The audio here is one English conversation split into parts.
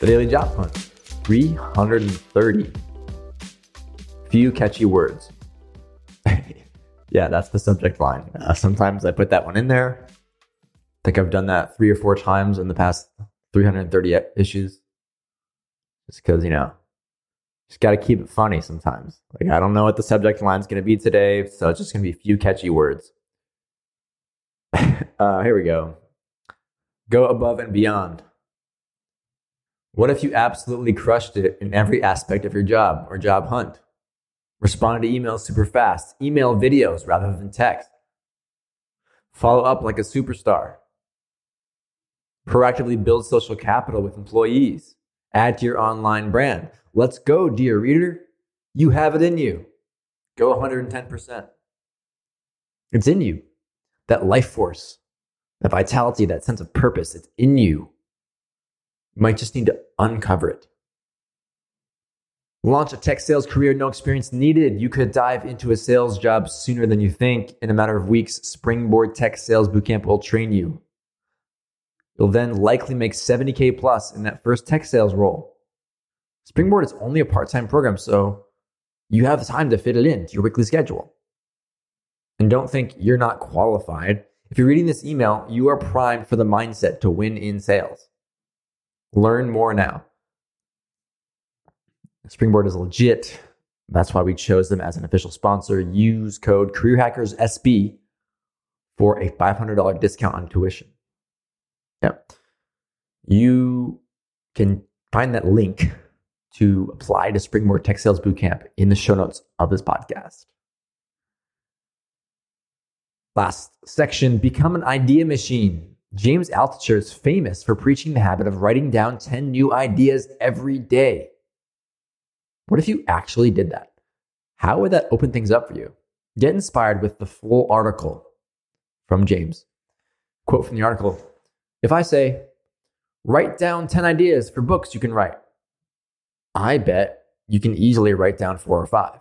The Daily Job Hunt 330. Few catchy words. yeah, that's the subject line. Uh, sometimes I put that one in there. I think I've done that three or four times in the past 330 issues. Just because, you know, just got to keep it funny sometimes. Like, I don't know what the subject line is going to be today, so it's just going to be a few catchy words. uh, here we go. Go above and beyond. What if you absolutely crushed it in every aspect of your job or job hunt? Responded to emails super fast, email videos rather than text. Follow up like a superstar. Proactively build social capital with employees. Add to your online brand. Let's go, dear reader. You have it in you. Go 110%. It's in you. That life force, that vitality, that sense of purpose, it's in you. You might just need to uncover it. Launch a tech sales career, no experience needed. You could dive into a sales job sooner than you think. In a matter of weeks, Springboard Tech Sales Bootcamp will train you. You'll then likely make 70K plus in that first tech sales role. Springboard is only a part time program, so you have time to fit it into your weekly schedule. And don't think you're not qualified. If you're reading this email, you are primed for the mindset to win in sales. Learn more now. Springboard is legit. That's why we chose them as an official sponsor. Use code CareerHackersSB for a $500 discount on tuition. Yep. You can find that link to apply to Springboard Tech Sales Bootcamp in the show notes of this podcast. Last section Become an idea machine. James Altucher is famous for preaching the habit of writing down 10 new ideas every day. What if you actually did that? How would that open things up for you? Get inspired with the full article from James. Quote from the article If I say, write down 10 ideas for books you can write, I bet you can easily write down four or five.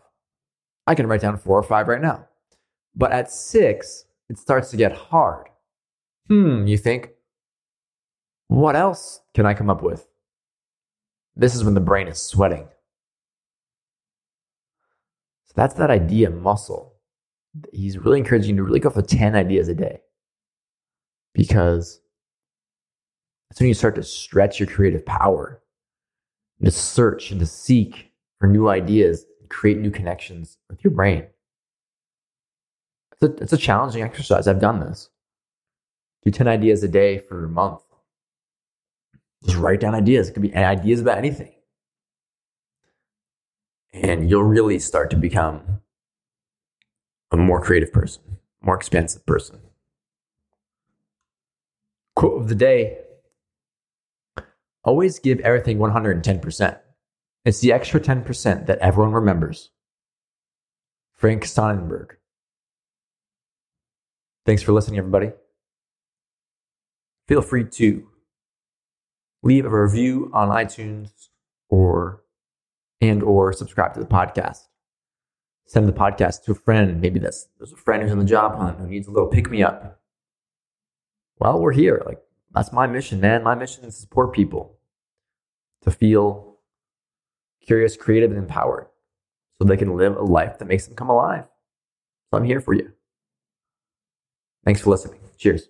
I can write down four or five right now. But at six, it starts to get hard. Hmm, you think, what else can I come up with? This is when the brain is sweating. So that's that idea muscle. He's really encouraging you to really go for 10 ideas a day because that's when you start to stretch your creative power, to search and to seek for new ideas, create new connections with your brain. It's a, it's a challenging exercise. I've done this. Do 10 ideas a day for a month. Just write down ideas. It could be ideas about anything and you'll really start to become a more creative person, more expansive person. Quote of the day Always give everything 110%. It's the extra 10% that everyone remembers. Frank Sonnenberg. Thanks for listening, everybody. Feel free to leave a review on iTunes or and or subscribe to the podcast. Send the podcast to a friend. Maybe that's there's a friend who's in the job hunt who needs a little pick me up. Well, we're here. Like that's my mission, man. My mission is to support people to feel curious, creative, and empowered so they can live a life that makes them come alive. So I'm here for you. Thanks for listening. Cheers.